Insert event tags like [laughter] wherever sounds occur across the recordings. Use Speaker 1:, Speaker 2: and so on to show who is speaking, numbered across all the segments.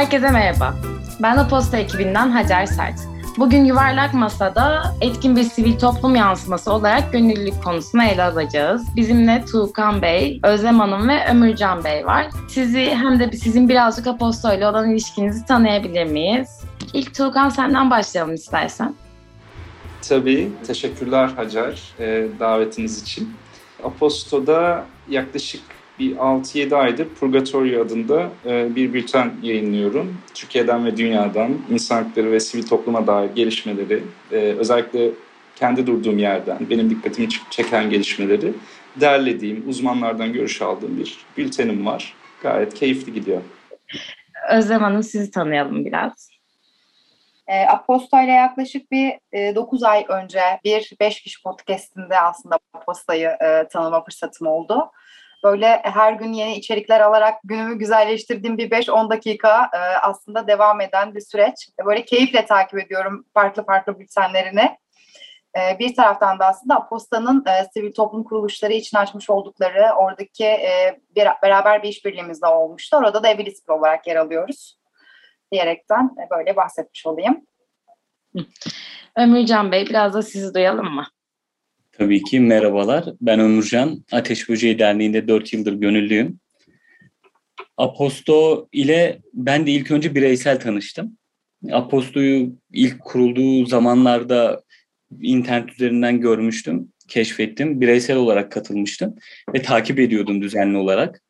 Speaker 1: Herkese merhaba. Ben Aposta ekibinden Hacer Sert. Bugün Yuvarlak Masa'da etkin bir sivil toplum yansıması olarak gönüllülük konusunu ele alacağız. Bizimle Tuğkan Bey, Özlem Hanım ve Ömürcan Bey var. Sizi hem de sizin birazcık Aposta ile olan ilişkinizi tanıyabilir miyiz? İlk Tuğkan senden başlayalım istersen.
Speaker 2: Tabii. Teşekkürler Hacer e, davetiniz için. Aposto'da yaklaşık bir 6-7 aydır Purgatorio adında e, bir bülten yayınlıyorum. Türkiye'den ve dünyadan insan hakları ve sivil topluma dair gelişmeleri, e, özellikle kendi durduğum yerden benim dikkatimi çeken gelişmeleri derlediğim, uzmanlardan görüş aldığım bir bültenim var. Gayet keyifli gidiyor.
Speaker 1: Özlem Hanım sizi tanıyalım biraz.
Speaker 3: E, Aposta ile yaklaşık bir e, 9 ay önce bir 5 kişi podcastinde aslında Aposta'yı e, tanıma fırsatım oldu. Böyle her gün yeni içerikler alarak günümü güzelleştirdiğim bir 5-10 dakika e, aslında devam eden bir süreç. Böyle keyifle takip ediyorum farklı farklı bültenlerini. E, bir taraftan da aslında Aposta'nın e, sivil toplum kuruluşları için açmış oldukları oradaki e, bir, beraber bir işbirliğimiz de olmuştu. Orada da Evilis olarak yer alıyoruz diyerekten e, böyle bahsetmiş olayım.
Speaker 1: Ömürcan Bey biraz da sizi duyalım mı?
Speaker 4: Tabii ki merhabalar. Ben Ömürcan. Ateş Böceği Derneği'nde 4 yıldır gönüllüyüm. Aposto ile ben de ilk önce bireysel tanıştım. Aposto'yu ilk kurulduğu zamanlarda internet üzerinden görmüştüm, keşfettim. Bireysel olarak katılmıştım ve takip ediyordum düzenli olarak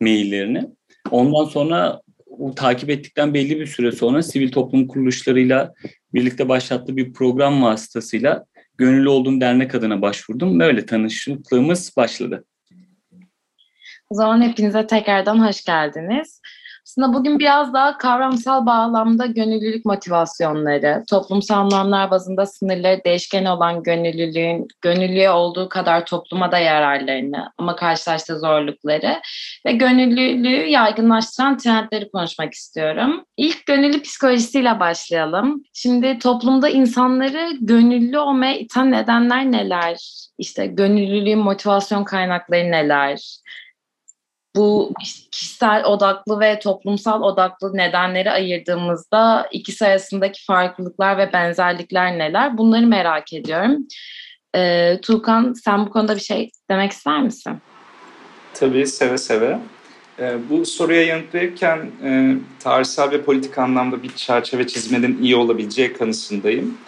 Speaker 4: maillerini. Ondan sonra o takip ettikten belli bir süre sonra sivil toplum kuruluşlarıyla birlikte başlattığı bir program vasıtasıyla gönüllü olduğum dernek adına başvurdum. Böyle tanışıklığımız başladı.
Speaker 1: O zaman hepinize tekrardan hoş geldiniz. Aslında bugün biraz daha kavramsal bağlamda gönüllülük motivasyonları, toplumsal anlamlar bazında sınırları değişken olan gönüllülüğün, gönüllüye olduğu kadar topluma da yararlarını ama karşılaştığı zorlukları ve gönüllülüğü yaygınlaştıran trendleri konuşmak istiyorum. İlk gönüllü psikolojisiyle başlayalım. Şimdi toplumda insanları gönüllü olmaya iten nedenler neler? İşte gönüllülüğün motivasyon kaynakları neler? Bu kişisel odaklı ve toplumsal odaklı nedenleri ayırdığımızda ikisi arasındaki farklılıklar ve benzerlikler neler? Bunları merak ediyorum. Ee, Tuğkan sen bu konuda bir şey demek ister misin?
Speaker 2: Tabii seve seve. Ee, bu soruya yanıt verirken e, tarihsel ve politik anlamda bir çerçeve çizmenin iyi olabileceği kanısındayım.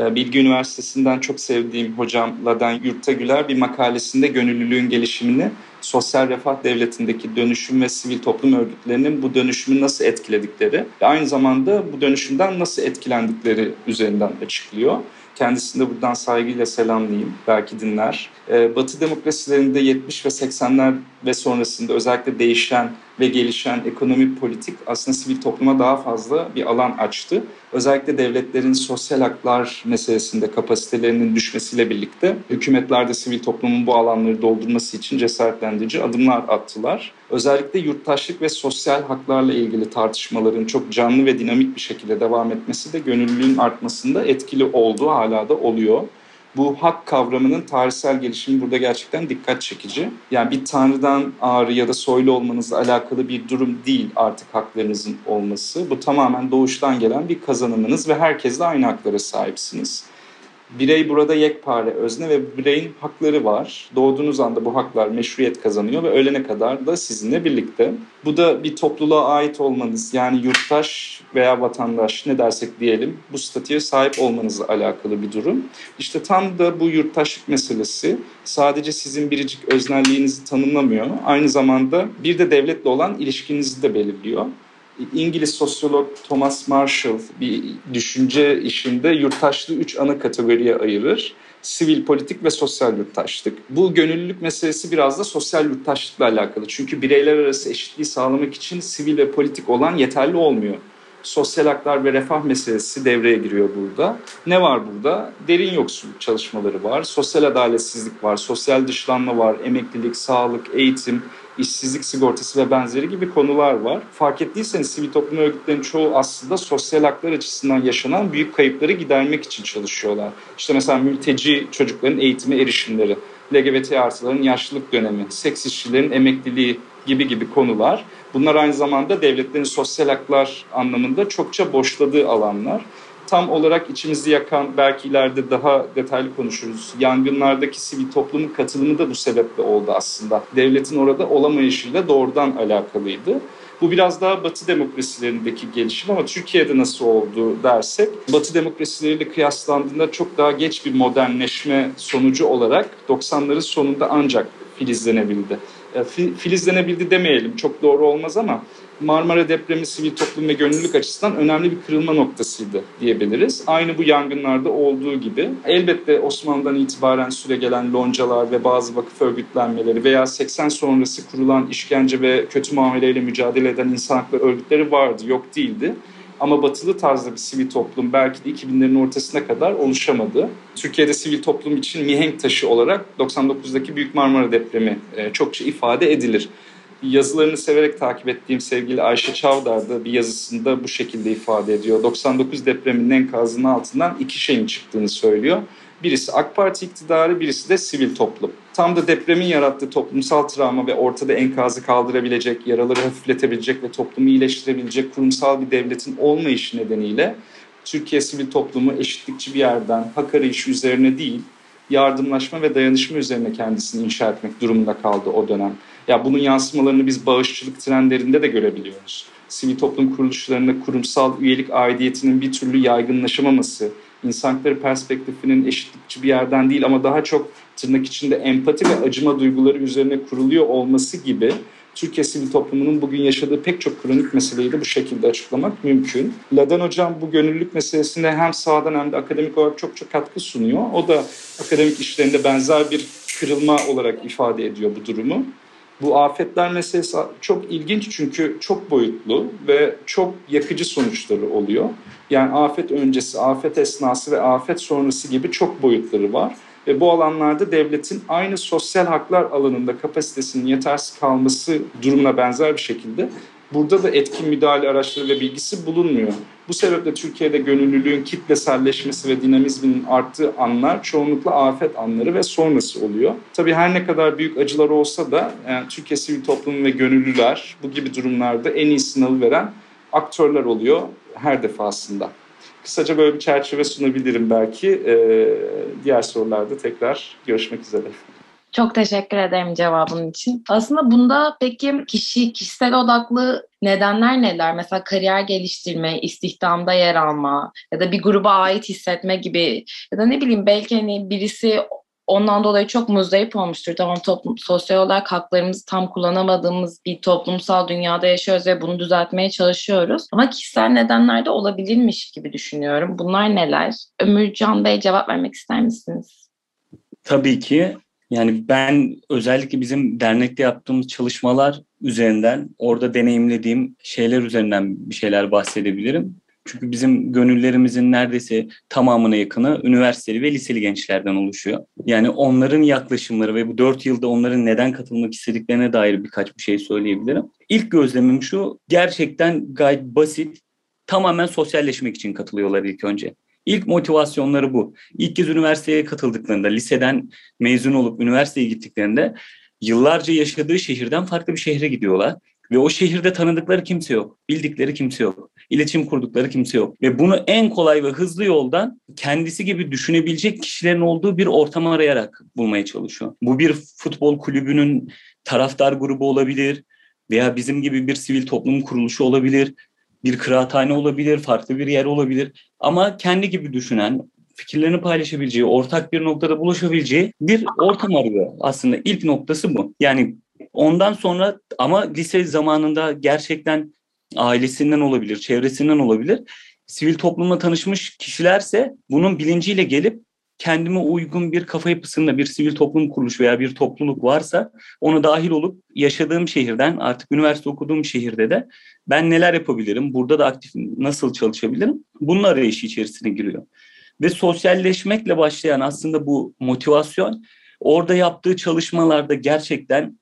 Speaker 2: Ee, Bilgi Üniversitesi'nden çok sevdiğim hocam Laden Yurttagüler bir makalesinde gönüllülüğün gelişimini sosyal refah devletindeki dönüşüm ve sivil toplum örgütlerinin bu dönüşümü nasıl etkiledikleri ve aynı zamanda bu dönüşümden nasıl etkilendikleri üzerinden açıklıyor. Kendisini de buradan saygıyla selamlayayım. Belki dinler. Ee, Batı demokrasilerinde 70 ve 80'ler ve sonrasında özellikle değişen ve gelişen ekonomi politik aslında sivil topluma daha fazla bir alan açtı. Özellikle devletlerin sosyal haklar meselesinde kapasitelerinin düşmesiyle birlikte hükümetler de sivil toplumun bu alanları doldurması için cesaretlendirici adımlar attılar. Özellikle yurttaşlık ve sosyal haklarla ilgili tartışmaların çok canlı ve dinamik bir şekilde devam etmesi de gönüllülüğün artmasında etkili olduğu hala da oluyor bu hak kavramının tarihsel gelişimi burada gerçekten dikkat çekici. Yani bir tanrıdan ağrı ya da soylu olmanızla alakalı bir durum değil artık haklarınızın olması. Bu tamamen doğuştan gelen bir kazanımınız ve herkesle aynı haklara sahipsiniz. Birey burada yekpare, özne ve bireyin hakları var. Doğduğunuz anda bu haklar meşruiyet kazanıyor ve ölene kadar da sizinle birlikte. Bu da bir topluluğa ait olmanız yani yurttaş veya vatandaş ne dersek diyelim bu statüye sahip olmanızla alakalı bir durum. İşte tam da bu yurttaşlık meselesi sadece sizin biricik öznelliğinizi tanımlamıyor. Aynı zamanda bir de devletle olan ilişkinizi de belirliyor. İngiliz sosyolog Thomas Marshall bir düşünce işinde yurttaşlığı üç ana kategoriye ayırır. Sivil, politik ve sosyal yurttaşlık. Bu gönüllülük meselesi biraz da sosyal yurttaşlıkla alakalı. Çünkü bireyler arası eşitliği sağlamak için sivil ve politik olan yeterli olmuyor. Sosyal haklar ve refah meselesi devreye giriyor burada. Ne var burada? Derin yoksulluk çalışmaları var, sosyal adaletsizlik var, sosyal dışlanma var, emeklilik, sağlık, eğitim, işsizlik sigortası ve benzeri gibi konular var. Fark ettiyseniz sivil toplum örgütlerinin çoğu aslında sosyal haklar açısından yaşanan büyük kayıpları gidermek için çalışıyorlar. İşte mesela mülteci çocukların eğitime erişimleri, LGBT artıların yaşlılık dönemi, seks işçilerin emekliliği gibi gibi konular. Bunlar aynı zamanda devletlerin sosyal haklar anlamında çokça boşladığı alanlar. Tam olarak içimizi yakan, belki ileride daha detaylı konuşuruz. Yangınlardaki sivil toplumun katılımı da bu sebeple oldu aslında. Devletin orada olamayışıyla doğrudan alakalıydı. Bu biraz daha Batı demokrasilerindeki gelişim ama Türkiye'de nasıl oldu dersek Batı demokrasileriyle kıyaslandığında çok daha geç bir modernleşme sonucu olarak 90'ların sonunda ancak filizlenebildi. E, filizlenebildi demeyelim çok doğru olmaz ama Marmara depremi sivil toplum ve gönüllülük açısından önemli bir kırılma noktasıydı diyebiliriz. Aynı bu yangınlarda olduğu gibi elbette Osmanlı'dan itibaren süre gelen loncalar ve bazı vakıf örgütlenmeleri veya 80 sonrası kurulan işkence ve kötü muameleyle mücadele eden insan hakları örgütleri vardı, yok değildi. Ama batılı tarzda bir sivil toplum belki de 2000'lerin ortasına kadar oluşamadı. Türkiye'de sivil toplum için mihenk taşı olarak 99'daki Büyük Marmara depremi e, çokça ifade edilir yazılarını severek takip ettiğim sevgili Ayşe Çavdar da bir yazısında bu şekilde ifade ediyor. 99 depreminin enkazının altından iki şeyin çıktığını söylüyor. Birisi AK Parti iktidarı, birisi de sivil toplum. Tam da depremin yarattığı toplumsal travma ve ortada enkazı kaldırabilecek, yaraları hafifletebilecek ve toplumu iyileştirebilecek kurumsal bir devletin olmayışı nedeniyle Türkiye sivil toplumu eşitlikçi bir yerden hak arayışı üzerine değil, yardımlaşma ve dayanışma üzerine kendisini inşa etmek durumunda kaldı o dönem. Ya bunun yansımalarını biz bağışçılık trendlerinde de görebiliyoruz. Sivil toplum kuruluşlarında kurumsal üyelik aidiyetinin bir türlü yaygınlaşamaması, insan hakları perspektifinin eşitlikçi bir yerden değil ama daha çok tırnak içinde empati ve acıma duyguları üzerine kuruluyor olması gibi Türkiye sivil toplumunun bugün yaşadığı pek çok kronik meseleyi de bu şekilde açıklamak mümkün. Ladan Hocam bu gönüllülük meselesinde hem sağdan hem de akademik olarak çok çok katkı sunuyor. O da akademik işlerinde benzer bir kırılma olarak ifade ediyor bu durumu. Bu afetler meselesi çok ilginç çünkü çok boyutlu ve çok yakıcı sonuçları oluyor. Yani afet öncesi, afet esnası ve afet sonrası gibi çok boyutları var. Ve bu alanlarda devletin aynı sosyal haklar alanında kapasitesinin yetersiz kalması durumuna benzer bir şekilde burada da etkin müdahale araçları ve bilgisi bulunmuyor. Bu sebeple Türkiye'de gönüllülüğün kitleselleşmesi ve dinamizminin arttığı anlar çoğunlukla afet anları ve sonrası oluyor. Tabii her ne kadar büyük acılar olsa da yani Türkiye sivil toplumu ve gönüllüler bu gibi durumlarda en iyi sınavı veren aktörler oluyor her defasında. Kısaca böyle bir çerçeve sunabilirim belki. Ee, diğer sorularda tekrar görüşmek üzere.
Speaker 1: Çok teşekkür ederim cevabın için. Aslında bunda peki kişi kişisel odaklı nedenler neler? Mesela kariyer geliştirme, istihdamda yer alma ya da bir gruba ait hissetme gibi ya da ne bileyim belki hani birisi ondan dolayı çok muzdarip olmuştur. Tamam toplum, sosyal olarak haklarımızı tam kullanamadığımız bir toplumsal dünyada yaşıyoruz ve bunu düzeltmeye çalışıyoruz. Ama kişisel nedenler de olabilirmiş gibi düşünüyorum. Bunlar neler? Ömürcan Bey cevap vermek ister misiniz?
Speaker 4: Tabii ki. Yani ben özellikle bizim dernekte yaptığımız çalışmalar üzerinden, orada deneyimlediğim şeyler üzerinden bir şeyler bahsedebilirim. Çünkü bizim gönüllerimizin neredeyse tamamına yakını üniversiteli ve liseli gençlerden oluşuyor. Yani onların yaklaşımları ve bu dört yılda onların neden katılmak istediklerine dair birkaç bir şey söyleyebilirim. İlk gözlemim şu, gerçekten gayet basit, tamamen sosyalleşmek için katılıyorlar ilk önce. İlk motivasyonları bu. İlk kez üniversiteye katıldıklarında, liseden mezun olup üniversiteye gittiklerinde yıllarca yaşadığı şehirden farklı bir şehre gidiyorlar. Ve o şehirde tanıdıkları kimse yok, bildikleri kimse yok, iletişim kurdukları kimse yok. Ve bunu en kolay ve hızlı yoldan kendisi gibi düşünebilecek kişilerin olduğu bir ortam arayarak bulmaya çalışıyor. Bu bir futbol kulübünün taraftar grubu olabilir veya bizim gibi bir sivil toplum kuruluşu olabilir bir kıraathane olabilir, farklı bir yer olabilir. Ama kendi gibi düşünen, fikirlerini paylaşabileceği, ortak bir noktada buluşabileceği bir ortam arıyor. Aslında ilk noktası bu. Yani ondan sonra ama lise zamanında gerçekten ailesinden olabilir, çevresinden olabilir. Sivil toplumla tanışmış kişilerse bunun bilinciyle gelip kendime uygun bir kafa yapısında bir sivil toplum kuruluşu veya bir topluluk varsa ona dahil olup yaşadığım şehirden artık üniversite okuduğum şehirde de ben neler yapabilirim, burada da aktif nasıl çalışabilirim bunun arayışı içerisine giriyor. Ve sosyalleşmekle başlayan aslında bu motivasyon orada yaptığı çalışmalarda gerçekten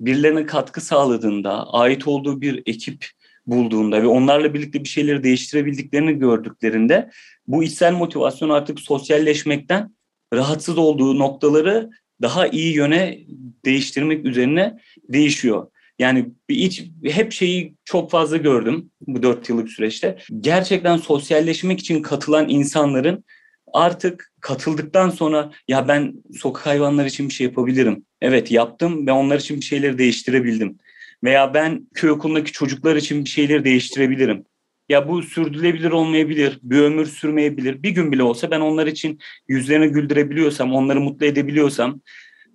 Speaker 4: birilerine katkı sağladığında, ait olduğu bir ekip bulduğunda ve onlarla birlikte bir şeyleri değiştirebildiklerini gördüklerinde bu içsel motivasyon artık sosyalleşmekten rahatsız olduğu noktaları daha iyi yöne değiştirmek üzerine değişiyor. Yani hiç hep şeyi çok fazla gördüm bu dört yıllık süreçte. Gerçekten sosyalleşmek için katılan insanların artık katıldıktan sonra ya ben sokak hayvanları için bir şey yapabilirim. Evet yaptım ve onlar için bir şeyleri değiştirebildim. Veya ben köy okulundaki çocuklar için bir şeyleri değiştirebilirim. Ya bu sürdürülebilir olmayabilir, bir ömür sürmeyebilir. Bir gün bile olsa ben onlar için yüzlerini güldürebiliyorsam, onları mutlu edebiliyorsam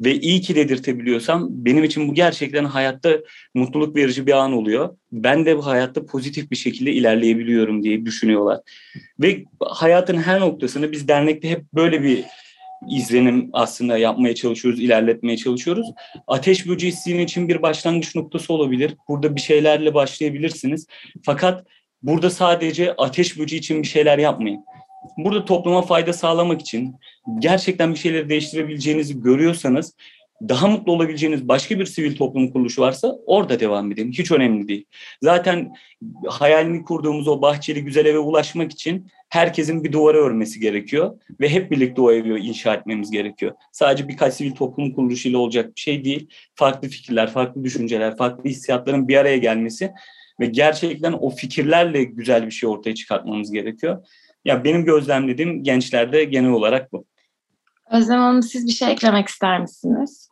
Speaker 4: ve iyi ki dedirtebiliyorsam benim için bu gerçekten hayatta mutluluk verici bir an oluyor. Ben de bu hayatta pozitif bir şekilde ilerleyebiliyorum diye düşünüyorlar. Ve hayatın her noktasını biz dernekte hep böyle bir izlenim aslında yapmaya çalışıyoruz, ilerletmeye çalışıyoruz. Ateş böceği sizin için bir başlangıç noktası olabilir. Burada bir şeylerle başlayabilirsiniz. Fakat burada sadece ateş böceği için bir şeyler yapmayın. Burada topluma fayda sağlamak için gerçekten bir şeyleri değiştirebileceğinizi görüyorsanız daha mutlu olabileceğiniz başka bir sivil toplum kuruluşu varsa orada devam edin. Hiç önemli değil. Zaten hayalini kurduğumuz o bahçeli güzel eve ulaşmak için herkesin bir duvara örmesi gerekiyor ve hep birlikte o evi inşa etmemiz gerekiyor. Sadece birkaç sivil toplum kuruluşuyla olacak bir şey değil. Farklı fikirler, farklı düşünceler, farklı hissiyatların bir araya gelmesi ve gerçekten o fikirlerle güzel bir şey ortaya çıkartmamız gerekiyor. Ya benim gözlemlediğim gençlerde genel olarak bu.
Speaker 1: Özlem Hanım siz bir şey eklemek ister misiniz?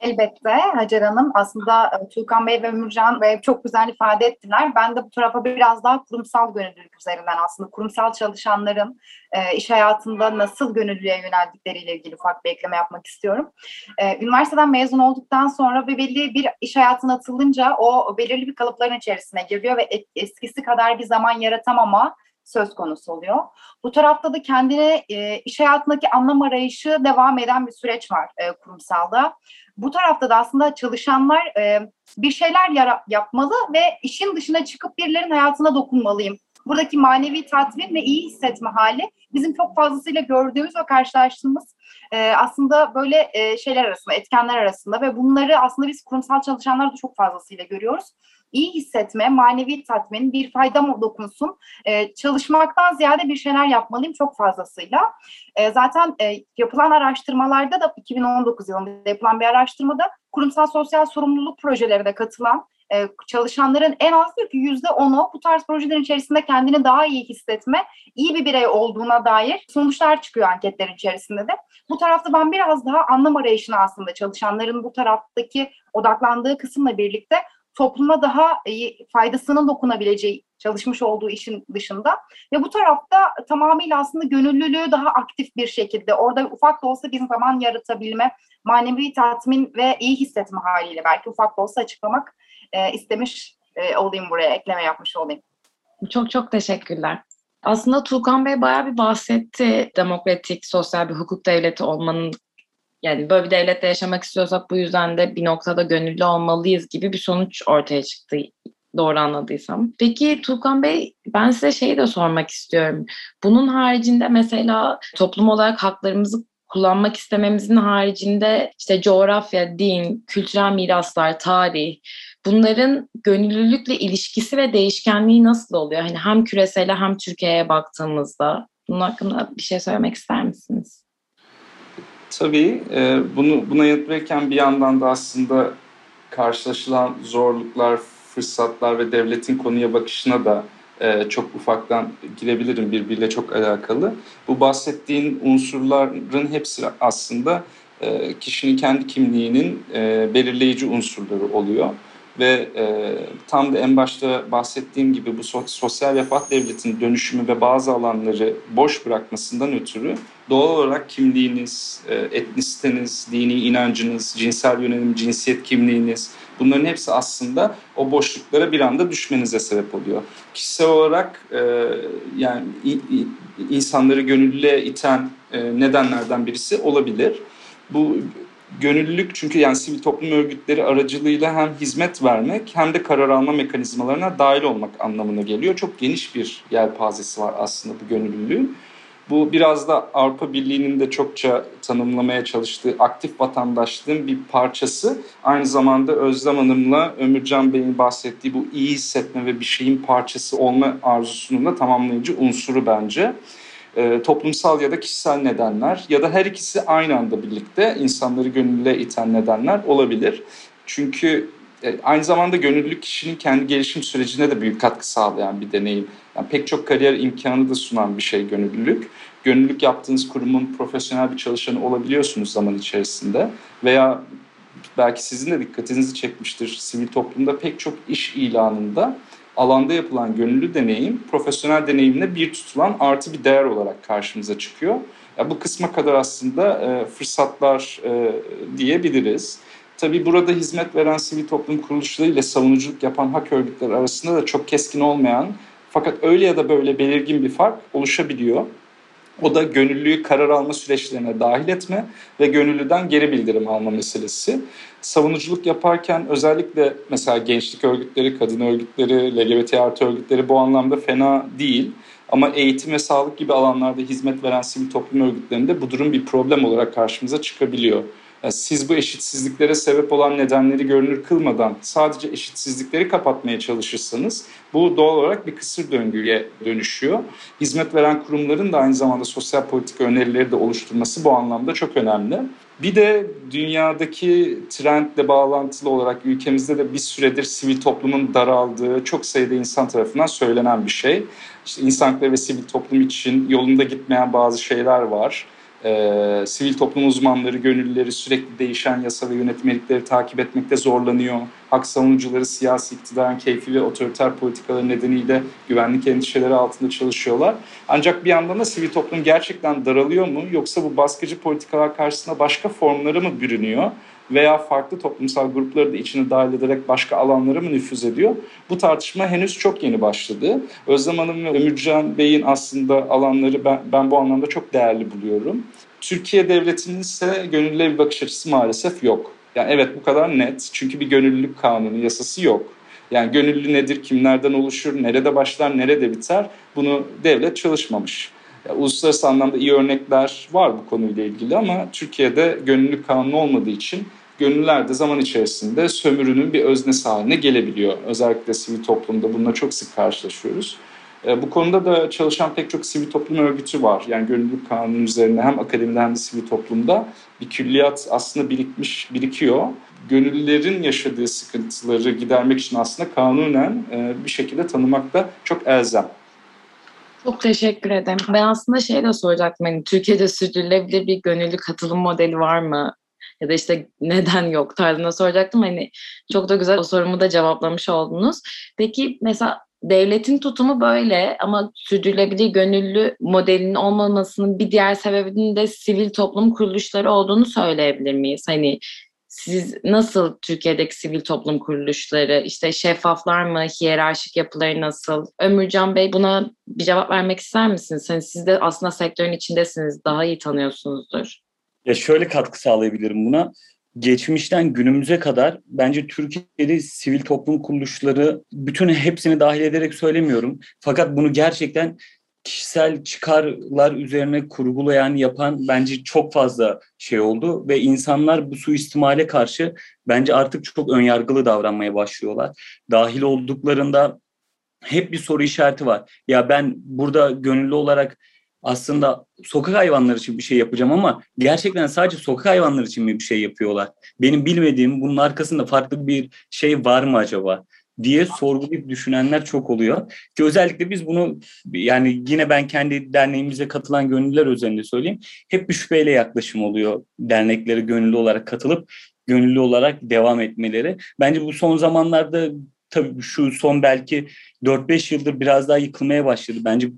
Speaker 3: Elbette Hacer Hanım aslında e, Tuğkan Bey ve Ömürcan Bey çok güzel ifade ettiler. Ben de bu tarafa biraz daha kurumsal gönüllülük üzerinden aslında kurumsal çalışanların e, iş hayatında nasıl gönüllülüğe yöneldikleriyle ilgili ufak bir ekleme yapmak istiyorum. E, üniversiteden mezun olduktan sonra ve belli bir iş hayatına atılınca o belirli bir kalıpların içerisine giriyor ve eskisi kadar bir zaman yaratamama söz konusu oluyor. Bu tarafta da kendine e, iş hayatındaki anlam arayışı devam eden bir süreç var e, kurumsalda. Bu tarafta da aslında çalışanlar e, bir şeyler yara- yapmalı ve işin dışına çıkıp birilerinin hayatına dokunmalıyım. Buradaki manevi tatmin ve iyi hissetme hali bizim çok fazlasıyla gördüğümüz ve karşılaştığımız e, aslında böyle e, şeyler arasında, etkenler arasında ve bunları aslında biz kurumsal çalışanlar da çok fazlasıyla görüyoruz iyi hissetme, manevi tatmin, bir fayda mı dokunsun, e, çalışmaktan ziyade bir şeyler yapmalıyım çok fazlasıyla. E, zaten e, yapılan araştırmalarda da 2019 yılında yapılan bir araştırmada kurumsal sosyal sorumluluk projelerine katılan e, çalışanların en az diyor ki yüzde onu bu tarz projelerin içerisinde kendini daha iyi hissetme, iyi bir birey olduğuna dair sonuçlar çıkıyor anketlerin içerisinde de. Bu tarafta ben biraz daha anlam arayışını aslında çalışanların bu taraftaki odaklandığı kısımla birlikte topluma daha iyi faydasının dokunabileceği çalışmış olduğu işin dışında ve bu tarafta tamamıyla aslında gönüllülüğü daha aktif bir şekilde orada ufak da olsa bir zaman yaratabilme, manevi tatmin ve iyi hissetme haliyle belki ufak da olsa açıklamak e, istemiş e, olayım buraya, ekleme yapmış olayım.
Speaker 1: Çok çok teşekkürler. Aslında Tuğkan Bey bayağı bir bahsetti demokratik, sosyal bir hukuk devleti olmanın yani böyle bir devlette yaşamak istiyorsak bu yüzden de bir noktada gönüllü olmalıyız gibi bir sonuç ortaya çıktı doğru anladıysam. Peki Tuğkan Bey ben size şeyi de sormak istiyorum. Bunun haricinde mesela toplum olarak haklarımızı kullanmak istememizin haricinde işte coğrafya, din, kültürel miraslar, tarih bunların gönüllülükle ilişkisi ve değişkenliği nasıl oluyor? Hani hem küresele hem Türkiye'ye baktığımızda bunun hakkında bir şey söylemek ister misiniz?
Speaker 2: Tabii e, bunu buna yanıt verirken bir yandan da aslında karşılaşılan zorluklar, fırsatlar ve devletin konuya bakışına da e, çok ufaktan girebilirim birbiriyle çok alakalı. Bu bahsettiğin unsurların hepsi aslında e, kişinin kendi kimliğinin e, belirleyici unsurları oluyor ve e, tam da en başta bahsettiğim gibi bu sosyal refah devletinin dönüşümü ve bazı alanları boş bırakmasından ötürü doğal olarak kimliğiniz, e, etnisiteniz, dini inancınız, cinsel yönelim, cinsiyet kimliğiniz bunların hepsi aslında o boşluklara bir anda düşmenize sebep oluyor. Kişisel olarak e, yani insanları gönüllüye iten e, nedenlerden birisi olabilir. Bu gönüllülük çünkü yani sivil toplum örgütleri aracılığıyla hem hizmet vermek hem de karar alma mekanizmalarına dahil olmak anlamına geliyor. Çok geniş bir yelpazesi var aslında bu gönüllülüğün. Bu biraz da Avrupa Birliği'nin de çokça tanımlamaya çalıştığı aktif vatandaşlığın bir parçası. Aynı zamanda Özlem Hanım'la Ömürcan Bey'in bahsettiği bu iyi hissetme ve bir şeyin parçası olma arzusunun da tamamlayıcı unsuru bence e, toplumsal ya da kişisel nedenler ya da her ikisi aynı anda birlikte insanları gönüllüye iten nedenler olabilir. Çünkü aynı zamanda gönüllülük kişinin kendi gelişim sürecine de büyük katkı sağlayan bir deneyim. Yani pek çok kariyer imkanı da sunan bir şey gönüllülük. Gönüllülük yaptığınız kurumun profesyonel bir çalışanı olabiliyorsunuz zaman içerisinde. Veya belki sizin de dikkatinizi çekmiştir. Sivil toplumda pek çok iş ilanında alanda yapılan gönüllü deneyim profesyonel deneyimle bir tutulan artı bir değer olarak karşımıza çıkıyor. Ya bu kısma kadar aslında e, fırsatlar e, diyebiliriz. Tabii burada hizmet veren sivil toplum kuruluşları ile savunuculuk yapan hak örgütleri arasında da çok keskin olmayan fakat öyle ya da böyle belirgin bir fark oluşabiliyor. O da gönüllüyü karar alma süreçlerine dahil etme ve gönüllüden geri bildirim alma meselesi. Savunuculuk yaparken özellikle mesela gençlik örgütleri, kadın örgütleri, LGBT artı örgütleri bu anlamda fena değil. Ama eğitim ve sağlık gibi alanlarda hizmet veren sivil toplum örgütlerinde bu durum bir problem olarak karşımıza çıkabiliyor. Siz bu eşitsizliklere sebep olan nedenleri görünür kılmadan sadece eşitsizlikleri kapatmaya çalışırsanız bu doğal olarak bir kısır döngüye dönüşüyor. Hizmet veren kurumların da aynı zamanda sosyal politika önerileri de oluşturması bu anlamda çok önemli. Bir de dünyadaki trendle bağlantılı olarak ülkemizde de bir süredir sivil toplumun daraldığı çok sayıda insan tarafından söylenen bir şey. İşte insanlıkları ve sivil toplum için yolunda gitmeyen bazı şeyler var e, sivil toplum uzmanları, gönüllüleri sürekli değişen yasa ve yönetmelikleri takip etmekte zorlanıyor. Hak savunucuları siyasi iktidarın keyfi ve otoriter politikaları nedeniyle güvenlik endişeleri altında çalışıyorlar. Ancak bir yandan da sivil toplum gerçekten daralıyor mu yoksa bu baskıcı politikalar karşısında başka formları mı bürünüyor? Veya farklı toplumsal grupları da içine dahil ederek başka alanlara mı nüfuz ediyor? Bu tartışma henüz çok yeni başladı. Özlem Hanım ve Ömürcan Bey'in aslında alanları ben, ben bu anlamda çok değerli buluyorum. Türkiye Devleti'nin ise gönüllüye bir bakış açısı maalesef yok. Yani evet bu kadar net çünkü bir gönüllülük kanunu, yasası yok. Yani gönüllü nedir, kimlerden oluşur, nerede başlar, nerede biter bunu devlet çalışmamış. Yani uluslararası anlamda iyi örnekler var bu konuyla ilgili ama Türkiye'de gönüllülük kanunu olmadığı için gönüllüler de zaman içerisinde sömürünün bir öznesi haline gelebiliyor. Özellikle sivil toplumda bununla çok sık karşılaşıyoruz. E, bu konuda da çalışan pek çok sivil toplum örgütü var. Yani gönüllülük kanunu üzerine hem akademide hem de sivil toplumda bir külliyat aslında birikmiş, birikiyor. Gönüllülerin yaşadığı sıkıntıları gidermek için aslında kanunen e, bir şekilde tanımak da çok elzem.
Speaker 1: Çok teşekkür ederim. Ben aslında şey de soracaktım. Hani Türkiye'de sürdürülebilir bir gönüllü katılım modeli var mı? Ya da işte [laughs] neden yok tarzında soracaktım. Hani çok da güzel o sorumu da cevaplamış oldunuz. Peki mesela devletin tutumu böyle ama sürdürülebilir gönüllü modelinin olmamasının bir diğer sebebinin de sivil toplum kuruluşları olduğunu söyleyebilir miyiz? Hani siz nasıl Türkiye'deki sivil toplum kuruluşları, işte şeffaflar mı, hiyerarşik yapıları nasıl? Ömürcan Bey buna bir cevap vermek ister misiniz? Hani siz de aslında sektörün içindesiniz, daha iyi tanıyorsunuzdur.
Speaker 4: Ya şöyle katkı sağlayabilirim buna. Geçmişten günümüze kadar bence Türkiye'de sivil toplum kuruluşları bütün hepsini dahil ederek söylemiyorum. Fakat bunu gerçekten kişisel çıkarlar üzerine kurgulayan, yapan bence çok fazla şey oldu ve insanlar bu suistimale karşı bence artık çok önyargılı davranmaya başlıyorlar. Dahil olduklarında hep bir soru işareti var. Ya ben burada gönüllü olarak aslında sokak hayvanları için bir şey yapacağım ama gerçekten sadece sokak hayvanları için mi bir şey yapıyorlar? Benim bilmediğim bunun arkasında farklı bir şey var mı acaba? diye sorgulayıp düşünenler çok oluyor. Ki özellikle biz bunu yani yine ben kendi derneğimize katılan gönüllüler üzerinde söyleyeyim. Hep bir şüpheyle yaklaşım oluyor derneklere gönüllü olarak katılıp gönüllü olarak devam etmeleri. Bence bu son zamanlarda tabii şu son belki 4-5 yıldır biraz daha yıkılmaya başladı. Bence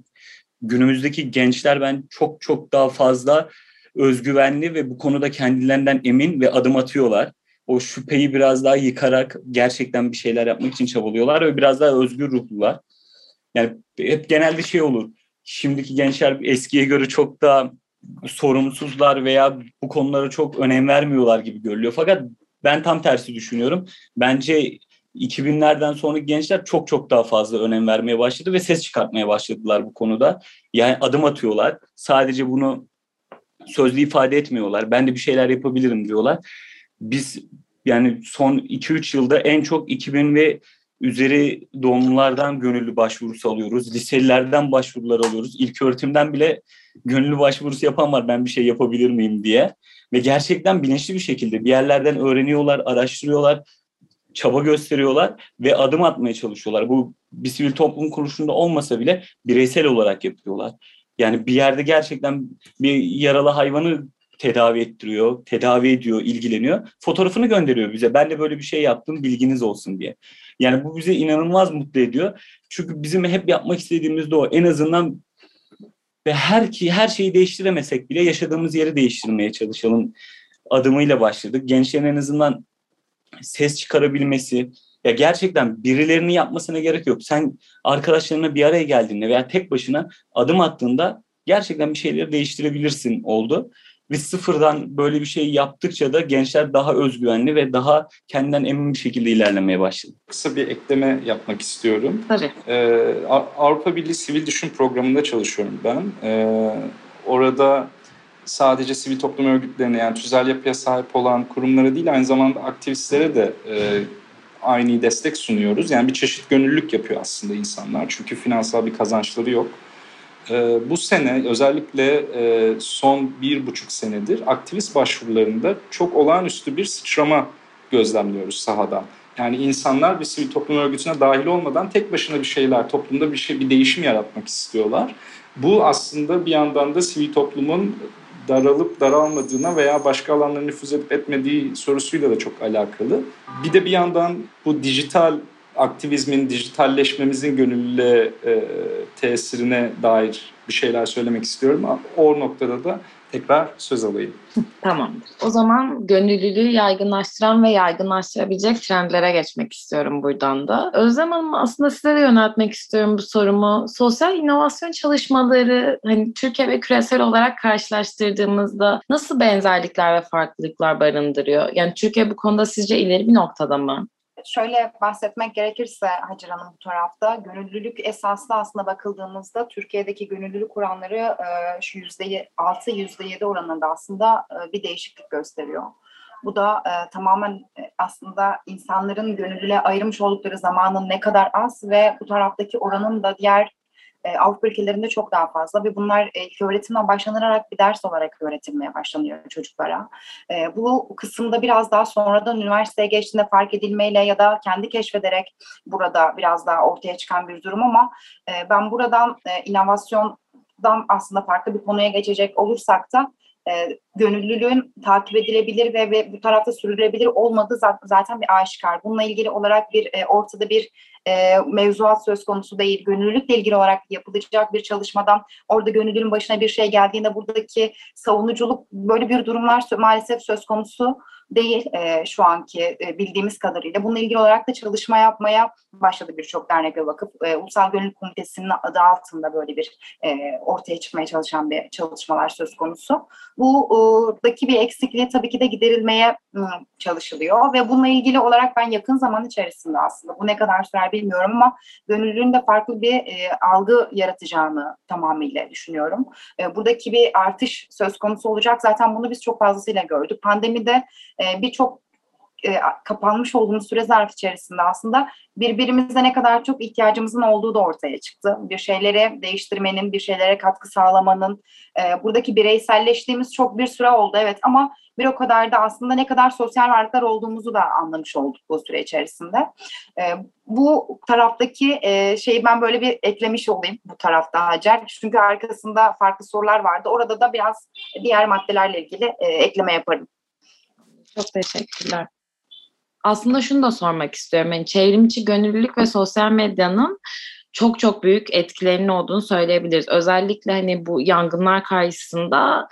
Speaker 4: günümüzdeki gençler ben çok çok daha fazla özgüvenli ve bu konuda kendilerinden emin ve adım atıyorlar. O şüpheyi biraz daha yıkarak gerçekten bir şeyler yapmak için çabalıyorlar ve biraz daha özgür ruhlular. Yani hep genelde şey olur. Şimdiki gençler eskiye göre çok daha sorumsuzlar veya bu konulara çok önem vermiyorlar gibi görülüyor. Fakat ben tam tersi düşünüyorum. Bence 2000'lerden sonra gençler çok çok daha fazla önem vermeye başladı ve ses çıkartmaya başladılar bu konuda. Yani adım atıyorlar. Sadece bunu sözlü ifade etmiyorlar. Ben de bir şeyler yapabilirim diyorlar. Biz yani son 2-3 yılda en çok 2000 ve üzeri doğumlulardan gönüllü başvurusu alıyoruz. Liselilerden başvurular alıyoruz. İlk öğretimden bile gönüllü başvurusu yapan var ben bir şey yapabilir miyim diye. Ve gerçekten bilinçli bir şekilde bir yerlerden öğreniyorlar, araştırıyorlar çaba gösteriyorlar ve adım atmaya çalışıyorlar. Bu bir sivil toplum kuruluşunda olmasa bile bireysel olarak yapıyorlar. Yani bir yerde gerçekten bir yaralı hayvanı tedavi ettiriyor, tedavi ediyor, ilgileniyor. Fotoğrafını gönderiyor bize. Ben de böyle bir şey yaptım bilginiz olsun diye. Yani bu bizi inanılmaz mutlu ediyor. Çünkü bizim hep yapmak istediğimiz de o. En azından ve her ki her şeyi değiştiremesek bile yaşadığımız yeri değiştirmeye çalışalım adımıyla başladık. Gençlerin en azından ses çıkarabilmesi, ya gerçekten birilerinin yapmasına gerek yok. Sen arkadaşlarına bir araya geldiğinde veya tek başına adım attığında gerçekten bir şeyleri değiştirebilirsin oldu. Ve sıfırdan böyle bir şey yaptıkça da gençler daha özgüvenli ve daha kendinden emin bir şekilde ilerlemeye başladı.
Speaker 2: Kısa bir ekleme yapmak istiyorum.
Speaker 1: Tabii.
Speaker 2: Ee, Avrupa Birliği Sivil Düşün Programı'nda çalışıyorum ben. Ee, orada sadece sivil toplum örgütlerine yani tüzel yapıya sahip olan kurumlara değil aynı zamanda aktivistlere de e, aynı destek sunuyoruz. Yani bir çeşit gönüllülük yapıyor aslında insanlar çünkü finansal bir kazançları yok. E, bu sene özellikle e, son bir buçuk senedir aktivist başvurularında çok olağanüstü bir sıçrama gözlemliyoruz sahadan. Yani insanlar bir sivil toplum örgütüne dahil olmadan tek başına bir şeyler, toplumda bir şey, bir değişim yaratmak istiyorlar. Bu aslında bir yandan da sivil toplumun daralıp daralmadığına veya başka alanlara nüfuz edip etmediği sorusuyla da çok alakalı. Bir de bir yandan bu dijital aktivizmin, dijitalleşmemizin gönüllü e, tesirine dair bir şeyler söylemek istiyorum. O noktada da tekrar söz alayım. [laughs]
Speaker 1: Tamamdır. O zaman gönüllülüğü yaygınlaştıran ve yaygınlaştırabilecek trendlere geçmek istiyorum buradan da. Özlem Hanım aslında size de yöneltmek istiyorum bu sorumu. Sosyal inovasyon çalışmaları hani Türkiye ve küresel olarak karşılaştırdığımızda nasıl benzerlikler ve farklılıklar barındırıyor? Yani Türkiye bu konuda sizce ileri bir noktada mı?
Speaker 3: Şöyle bahsetmek gerekirse Hacer Hanım bu tarafta gönüllülük esaslı aslında bakıldığımızda Türkiye'deki gönüllülük kuranları e, şu yüzde altı yüzde yedi oranında aslında e, bir değişiklik gösteriyor. Bu da e, tamamen e, aslında insanların gönüllüle ayırmış oldukları zamanın ne kadar az ve bu taraftaki oranın da diğer e, Avrupa ülkelerinde çok daha fazla ve bunlar e, ilk öğretimden başlanarak bir ders olarak öğretilmeye başlanıyor çocuklara. E, bu kısımda biraz daha sonradan üniversiteye geçtiğinde fark edilmeyle ya da kendi keşfederek burada biraz daha ortaya çıkan bir durum ama e, ben buradan e, inovasyondan aslında farklı bir konuya geçecek olursak da e, gönüllülüğün takip edilebilir ve, ve bu tarafta sürdürülebilir olmadığı zaten bir aşikar. Bununla ilgili olarak bir e, ortada bir e, mevzuat söz konusu değil. Gönüllülükle ilgili olarak yapılacak bir çalışmadan orada gönüllünün başına bir şey geldiğinde buradaki savunuculuk böyle bir durumlar maalesef söz konusu değil e, şu anki e, bildiğimiz kadarıyla. Bununla ilgili olarak da çalışma yapmaya başladı birçok dernek ve vakıf. E, Ulusal Gönüllü Komitesi'nin adı altında böyle bir e, ortaya çıkmaya çalışan bir çalışmalar söz konusu. Buradaki bir eksikliği tabii ki de giderilmeye çalışılıyor ve bununla ilgili olarak ben yakın zaman içerisinde aslında bu ne kadar sürer bilmiyorum ama gönüllülüğün de farklı bir e, algı yaratacağını tamamıyla düşünüyorum. E, buradaki bir artış söz konusu olacak. Zaten bunu biz çok fazlasıyla gördük. Pandemide e, birçok e, kapanmış olduğumuz süre zarf içerisinde aslında birbirimize ne kadar çok ihtiyacımızın olduğu da ortaya çıktı. Bir şeylere değiştirmenin, bir şeylere katkı sağlamanın, e, buradaki bireyselleştiğimiz çok bir süre oldu evet ama bir o kadar da aslında ne kadar sosyal varlıklar olduğumuzu da anlamış olduk bu süre içerisinde. E, bu taraftaki e, şeyi ben böyle bir eklemiş olayım bu tarafta Hacer. Çünkü arkasında farklı sorular vardı. Orada da biraz diğer maddelerle ilgili e, ekleme yaparım.
Speaker 1: Çok teşekkürler. Aslında şunu da sormak istiyorum. Yani çevrimçi gönüllülük ve sosyal medyanın çok çok büyük etkilerinin olduğunu söyleyebiliriz. Özellikle hani bu yangınlar karşısında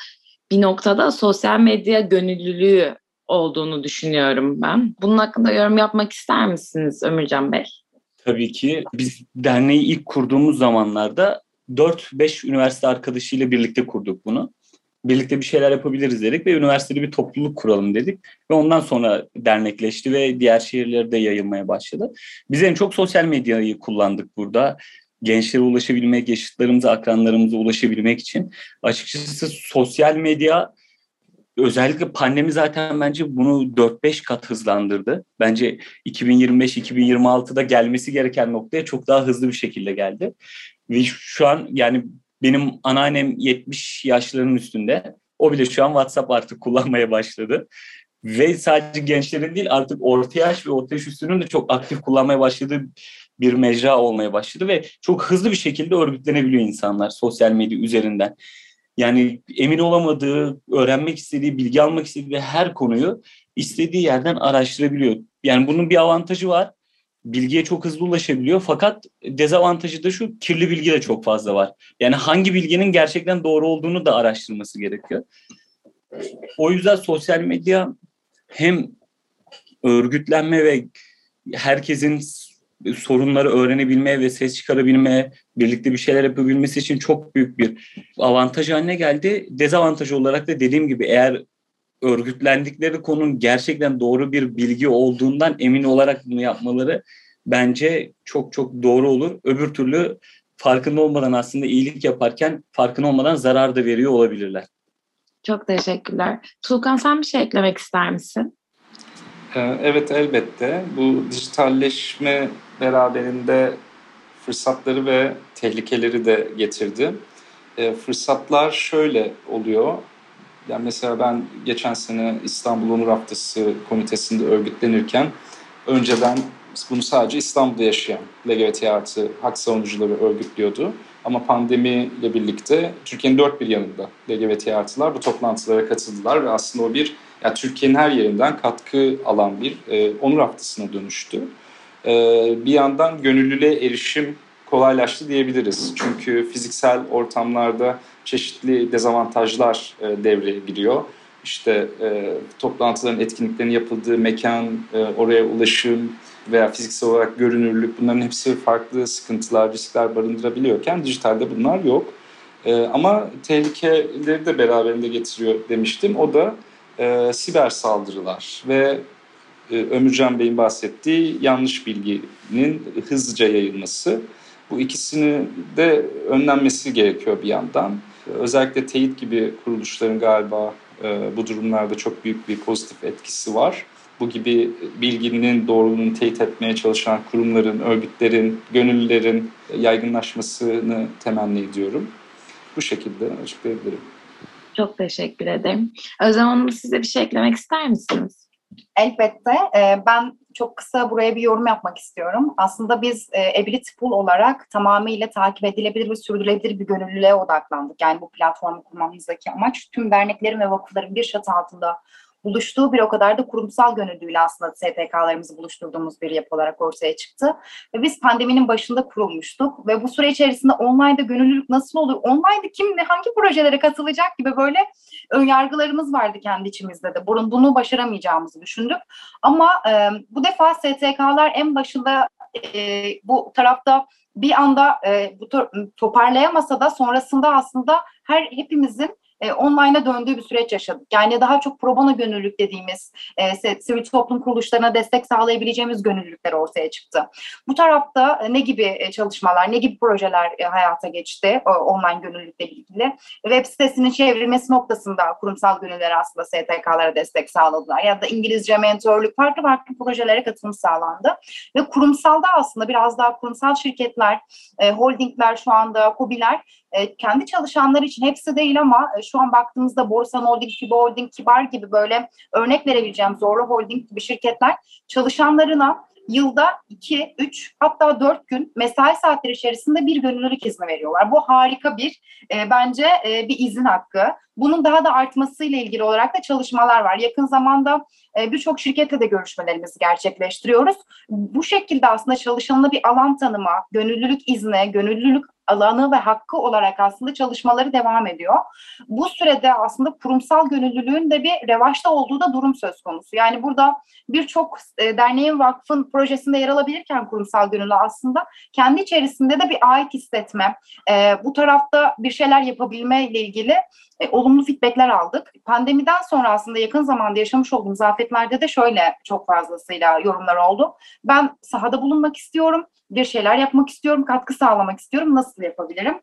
Speaker 1: bir noktada sosyal medya gönüllülüğü olduğunu düşünüyorum ben. Bunun hakkında yorum yapmak ister misiniz Ömürcan Bey?
Speaker 4: Tabii ki. Biz derneği ilk kurduğumuz zamanlarda 4-5 üniversite arkadaşıyla birlikte kurduk bunu birlikte bir şeyler yapabiliriz dedik ve üniversitede bir topluluk kuralım dedik. Ve ondan sonra dernekleşti ve diğer şehirlerde yayılmaya başladı. Biz en çok sosyal medyayı kullandık burada. Gençlere ulaşabilmek, yaşıtlarımıza, akranlarımıza ulaşabilmek için. Açıkçası sosyal medya özellikle pandemi zaten bence bunu 4-5 kat hızlandırdı. Bence 2025-2026'da gelmesi gereken noktaya çok daha hızlı bir şekilde geldi. Ve şu an yani benim anneannem 70 yaşlarının üstünde. O bile şu an WhatsApp artık kullanmaya başladı. ve sadece gençlerin değil artık orta yaş ve orta yaş üstünün de çok aktif kullanmaya başladığı bir mecra olmaya başladı ve çok hızlı bir şekilde örgütlenebiliyor insanlar sosyal medya üzerinden. Yani emin olamadığı, öğrenmek istediği, bilgi almak istediği her konuyu istediği yerden araştırabiliyor. Yani bunun bir avantajı var. Bilgiye çok hızlı ulaşabiliyor fakat dezavantajı da şu kirli bilgi de çok fazla var. Yani hangi bilginin gerçekten doğru olduğunu da araştırması gerekiyor. O yüzden sosyal medya hem örgütlenme ve herkesin sorunları öğrenebilmeye ve ses çıkarabilmeye, birlikte bir şeyler yapabilmesi için çok büyük bir avantaj haline geldi. Dezavantaj olarak da dediğim gibi eğer örgütlendikleri konunun gerçekten doğru bir bilgi olduğundan emin olarak bunu yapmaları bence çok çok doğru olur. Öbür türlü farkında olmadan aslında iyilik yaparken farkında olmadan zarar da veriyor olabilirler.
Speaker 1: Çok teşekkürler. Tulkan sen bir şey eklemek ister misin?
Speaker 2: Ee, evet elbette. Bu dijitalleşme beraberinde fırsatları ve tehlikeleri de getirdi. Fırsatlar şöyle oluyor. Yani mesela ben geçen sene İstanbul Onur Haftası komitesinde örgütlenirken önceden bunu sadece İstanbul'da yaşayan LGBT artı hak savunucuları örgütlüyordu. Ama pandemiyle birlikte Türkiye'nin dört bir yanında LGBT artılar bu toplantılara katıldılar ve aslında o bir yani Türkiye'nin her yerinden katkı alan bir e, onur haftasına dönüştü. E, bir yandan gönüllülüğe erişim kolaylaştı diyebiliriz. Çünkü fiziksel ortamlarda çeşitli dezavantajlar e, devreye giriyor. İşte e, toplantıların, etkinliklerin yapıldığı mekan, e, oraya ulaşım veya fiziksel olarak görünürlük bunların hepsi farklı sıkıntılar, riskler barındırabiliyorken dijitalde bunlar yok. E, ama tehlikeleri de beraberinde getiriyor demiştim. O da e, siber saldırılar ve e, Ömürcan Bey'in bahsettiği yanlış bilginin hızlıca yayılması. Bu ikisini de önlenmesi gerekiyor bir yandan. Özellikle teyit gibi kuruluşların galiba e, bu durumlarda çok büyük bir pozitif etkisi var. Bu gibi bilginin doğruluğunu teyit etmeye çalışan kurumların, örgütlerin, gönüllülerin yaygınlaşmasını temenni ediyorum. Bu şekilde açıklayabilirim.
Speaker 1: Çok teşekkür ederim. Özlem Hanım size bir şey eklemek ister misiniz?
Speaker 3: Elbette. E, ben çok kısa buraya bir yorum yapmak istiyorum. Aslında biz e, Ability Pool olarak tamamıyla takip edilebilir ve sürdürülebilir bir gönüllülüğe odaklandık. Yani bu platformu kurmamızdaki amaç tüm derneklerin ve vakıfların bir çatı altında buluştuğu bir o kadar da kurumsal gönüllüyle aslında STK'larımızı buluşturduğumuz bir yapı olarak ortaya çıktı. Ve biz pandeminin başında kurulmuştuk ve bu süre içerisinde online'da gönüllülük nasıl olur, online'da kim ne hangi projelere katılacak gibi böyle önyargılarımız vardı kendi içimizde de. Bunun bunu başaramayacağımızı düşündük. Ama e, bu defa STK'lar en başında e, bu tarafta bir anda e, bu toparlayamasa da sonrasında aslında her hepimizin e, online'a döndüğü bir süreç yaşadık. Yani daha çok pro bono gönüllülük dediğimiz e, sivil toplum kuruluşlarına destek sağlayabileceğimiz gönüllülükler ortaya çıktı. Bu tarafta e, ne gibi e, çalışmalar, ne gibi projeler e, hayata geçti online gönüllülükle ilgili? Web sitesinin çevrilmesi noktasında kurumsal gönüllüler aslında STK'lara destek sağladılar. Ya da İngilizce mentörlük, farklı farklı projelere katılım sağlandı. Ve kurumsalda aslında biraz daha kurumsal şirketler, holdingler şu anda, KOBİ'ler e, kendi çalışanları için hepsi değil ama e, şu an baktığımızda Borsa Holding, Fibo Holding, Kibar gibi böyle örnek verebileceğim Zorlu Holding gibi şirketler çalışanlarına yılda 2, 3 hatta 4 gün mesai saatleri içerisinde bir gönüllülük izni veriyorlar. Bu harika bir e, bence e, bir izin hakkı. Bunun daha da artmasıyla ilgili olarak da çalışmalar var. Yakın zamanda e, birçok şirketle de görüşmelerimizi gerçekleştiriyoruz. Bu şekilde aslında çalışanına bir alan tanıma, gönüllülük izni, gönüllülük alanı ve hakkı olarak aslında çalışmaları devam ediyor. Bu sürede aslında kurumsal gönüllülüğün de bir revaçta olduğu da durum söz konusu. Yani burada birçok e, derneğin, vakfın projesinde yer alabilirken kurumsal gönüllü aslında kendi içerisinde de bir ait hissetme, e, bu tarafta bir şeyler yapabilme ile ilgili e, olumlu feedbackler aldık. Pandemiden sonra aslında yakın zamanda yaşamış olduğumuz afetlerde de şöyle çok fazlasıyla yorumlar oldu. Ben sahada bulunmak istiyorum, bir şeyler yapmak istiyorum, katkı sağlamak istiyorum. Nasıl yapabilirim?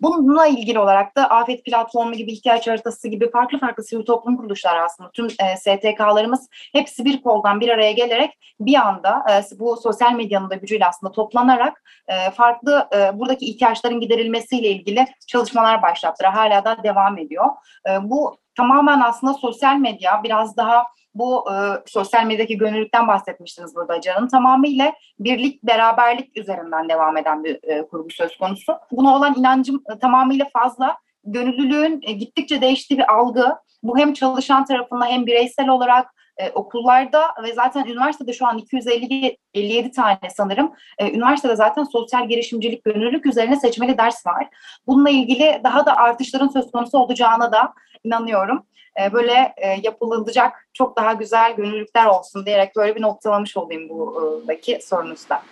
Speaker 3: Bununla ilgili olarak da Afet Platformu gibi, ihtiyaç haritası gibi farklı farklı sivil toplum kuruluşları aslında tüm e, STK'larımız hepsi bir koldan bir araya gelerek bir anda e, bu sosyal medyanın da gücüyle aslında toplanarak e, farklı e, buradaki ihtiyaçların giderilmesiyle ilgili çalışmalar başlattılar. Hala da devam ediyor. E, bu tamamen aslında sosyal medya biraz daha bu e, sosyal medyadaki gönüllülükten bahsetmiştiniz burada Can'ın. Tamamıyla birlik, beraberlik üzerinden devam eden bir e, kurgu söz konusu. Buna olan inancım e, tamamıyla fazla. Gönüllülüğün e, gittikçe değiştiği bir algı. Bu hem çalışan tarafında hem bireysel olarak e, okullarda ve zaten üniversitede şu an 257 tane sanırım e, üniversitede zaten sosyal girişimcilik, gönüllülük üzerine seçmeli ders var. Bununla ilgili daha da artışların söz konusu olacağına da inanıyorum. E, böyle e, yapılacak çok daha güzel gönüllülükler olsun diyerek böyle bir noktalamış olayım buradaki sorunuzda.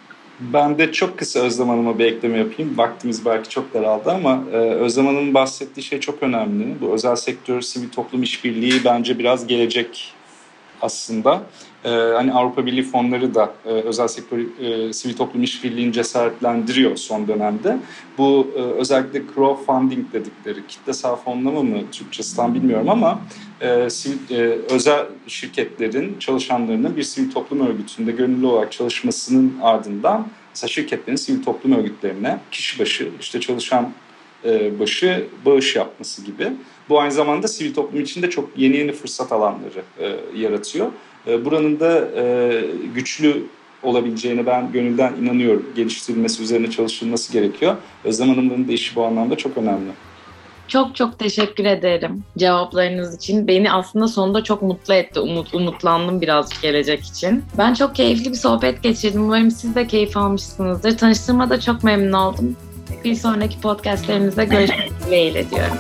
Speaker 2: Ben de çok kısa Özlem Hanım'a bir ekleme yapayım. Vaktimiz belki çok daraldı ama e, Özlem Hanım'ın bahsettiği şey çok önemli. Bu özel sektör, sivil toplum işbirliği bence biraz gelecek aslında. Ee, hani Avrupa Birliği fonları da e, özel sektör e, sivil toplum işbirliğini cesaretlendiriyor son dönemde. Bu e, özellikle crowdfunding dedikleri kitlesel fonlama mı Türkçesi tam bilmiyorum ama e, sivil, e, özel şirketlerin çalışanlarının bir sivil toplum örgütünde gönüllü olarak çalışmasının ardından mesela şirketlerin sivil toplum örgütlerine kişi başı işte çalışan e, başı bağış yapması gibi. Bu aynı zamanda sivil toplum içinde çok yeni yeni fırsat alanları e, yaratıyor. E, buranın da e, güçlü olabileceğine ben gönülden inanıyorum. Geliştirilmesi, üzerine çalışılması gerekiyor. Özlem Hanım'ın da işi bu anlamda çok önemli.
Speaker 1: Çok çok teşekkür ederim cevaplarınız için. Beni aslında sonunda çok mutlu etti. Umut, umutlandım birazcık gelecek için. Ben çok keyifli bir sohbet geçirdim. Umarım siz de keyif almışsınızdır. Tanıştığıma da çok memnun oldum. Bir sonraki podcastlerimizde görüşmek dileğiyle diyorum.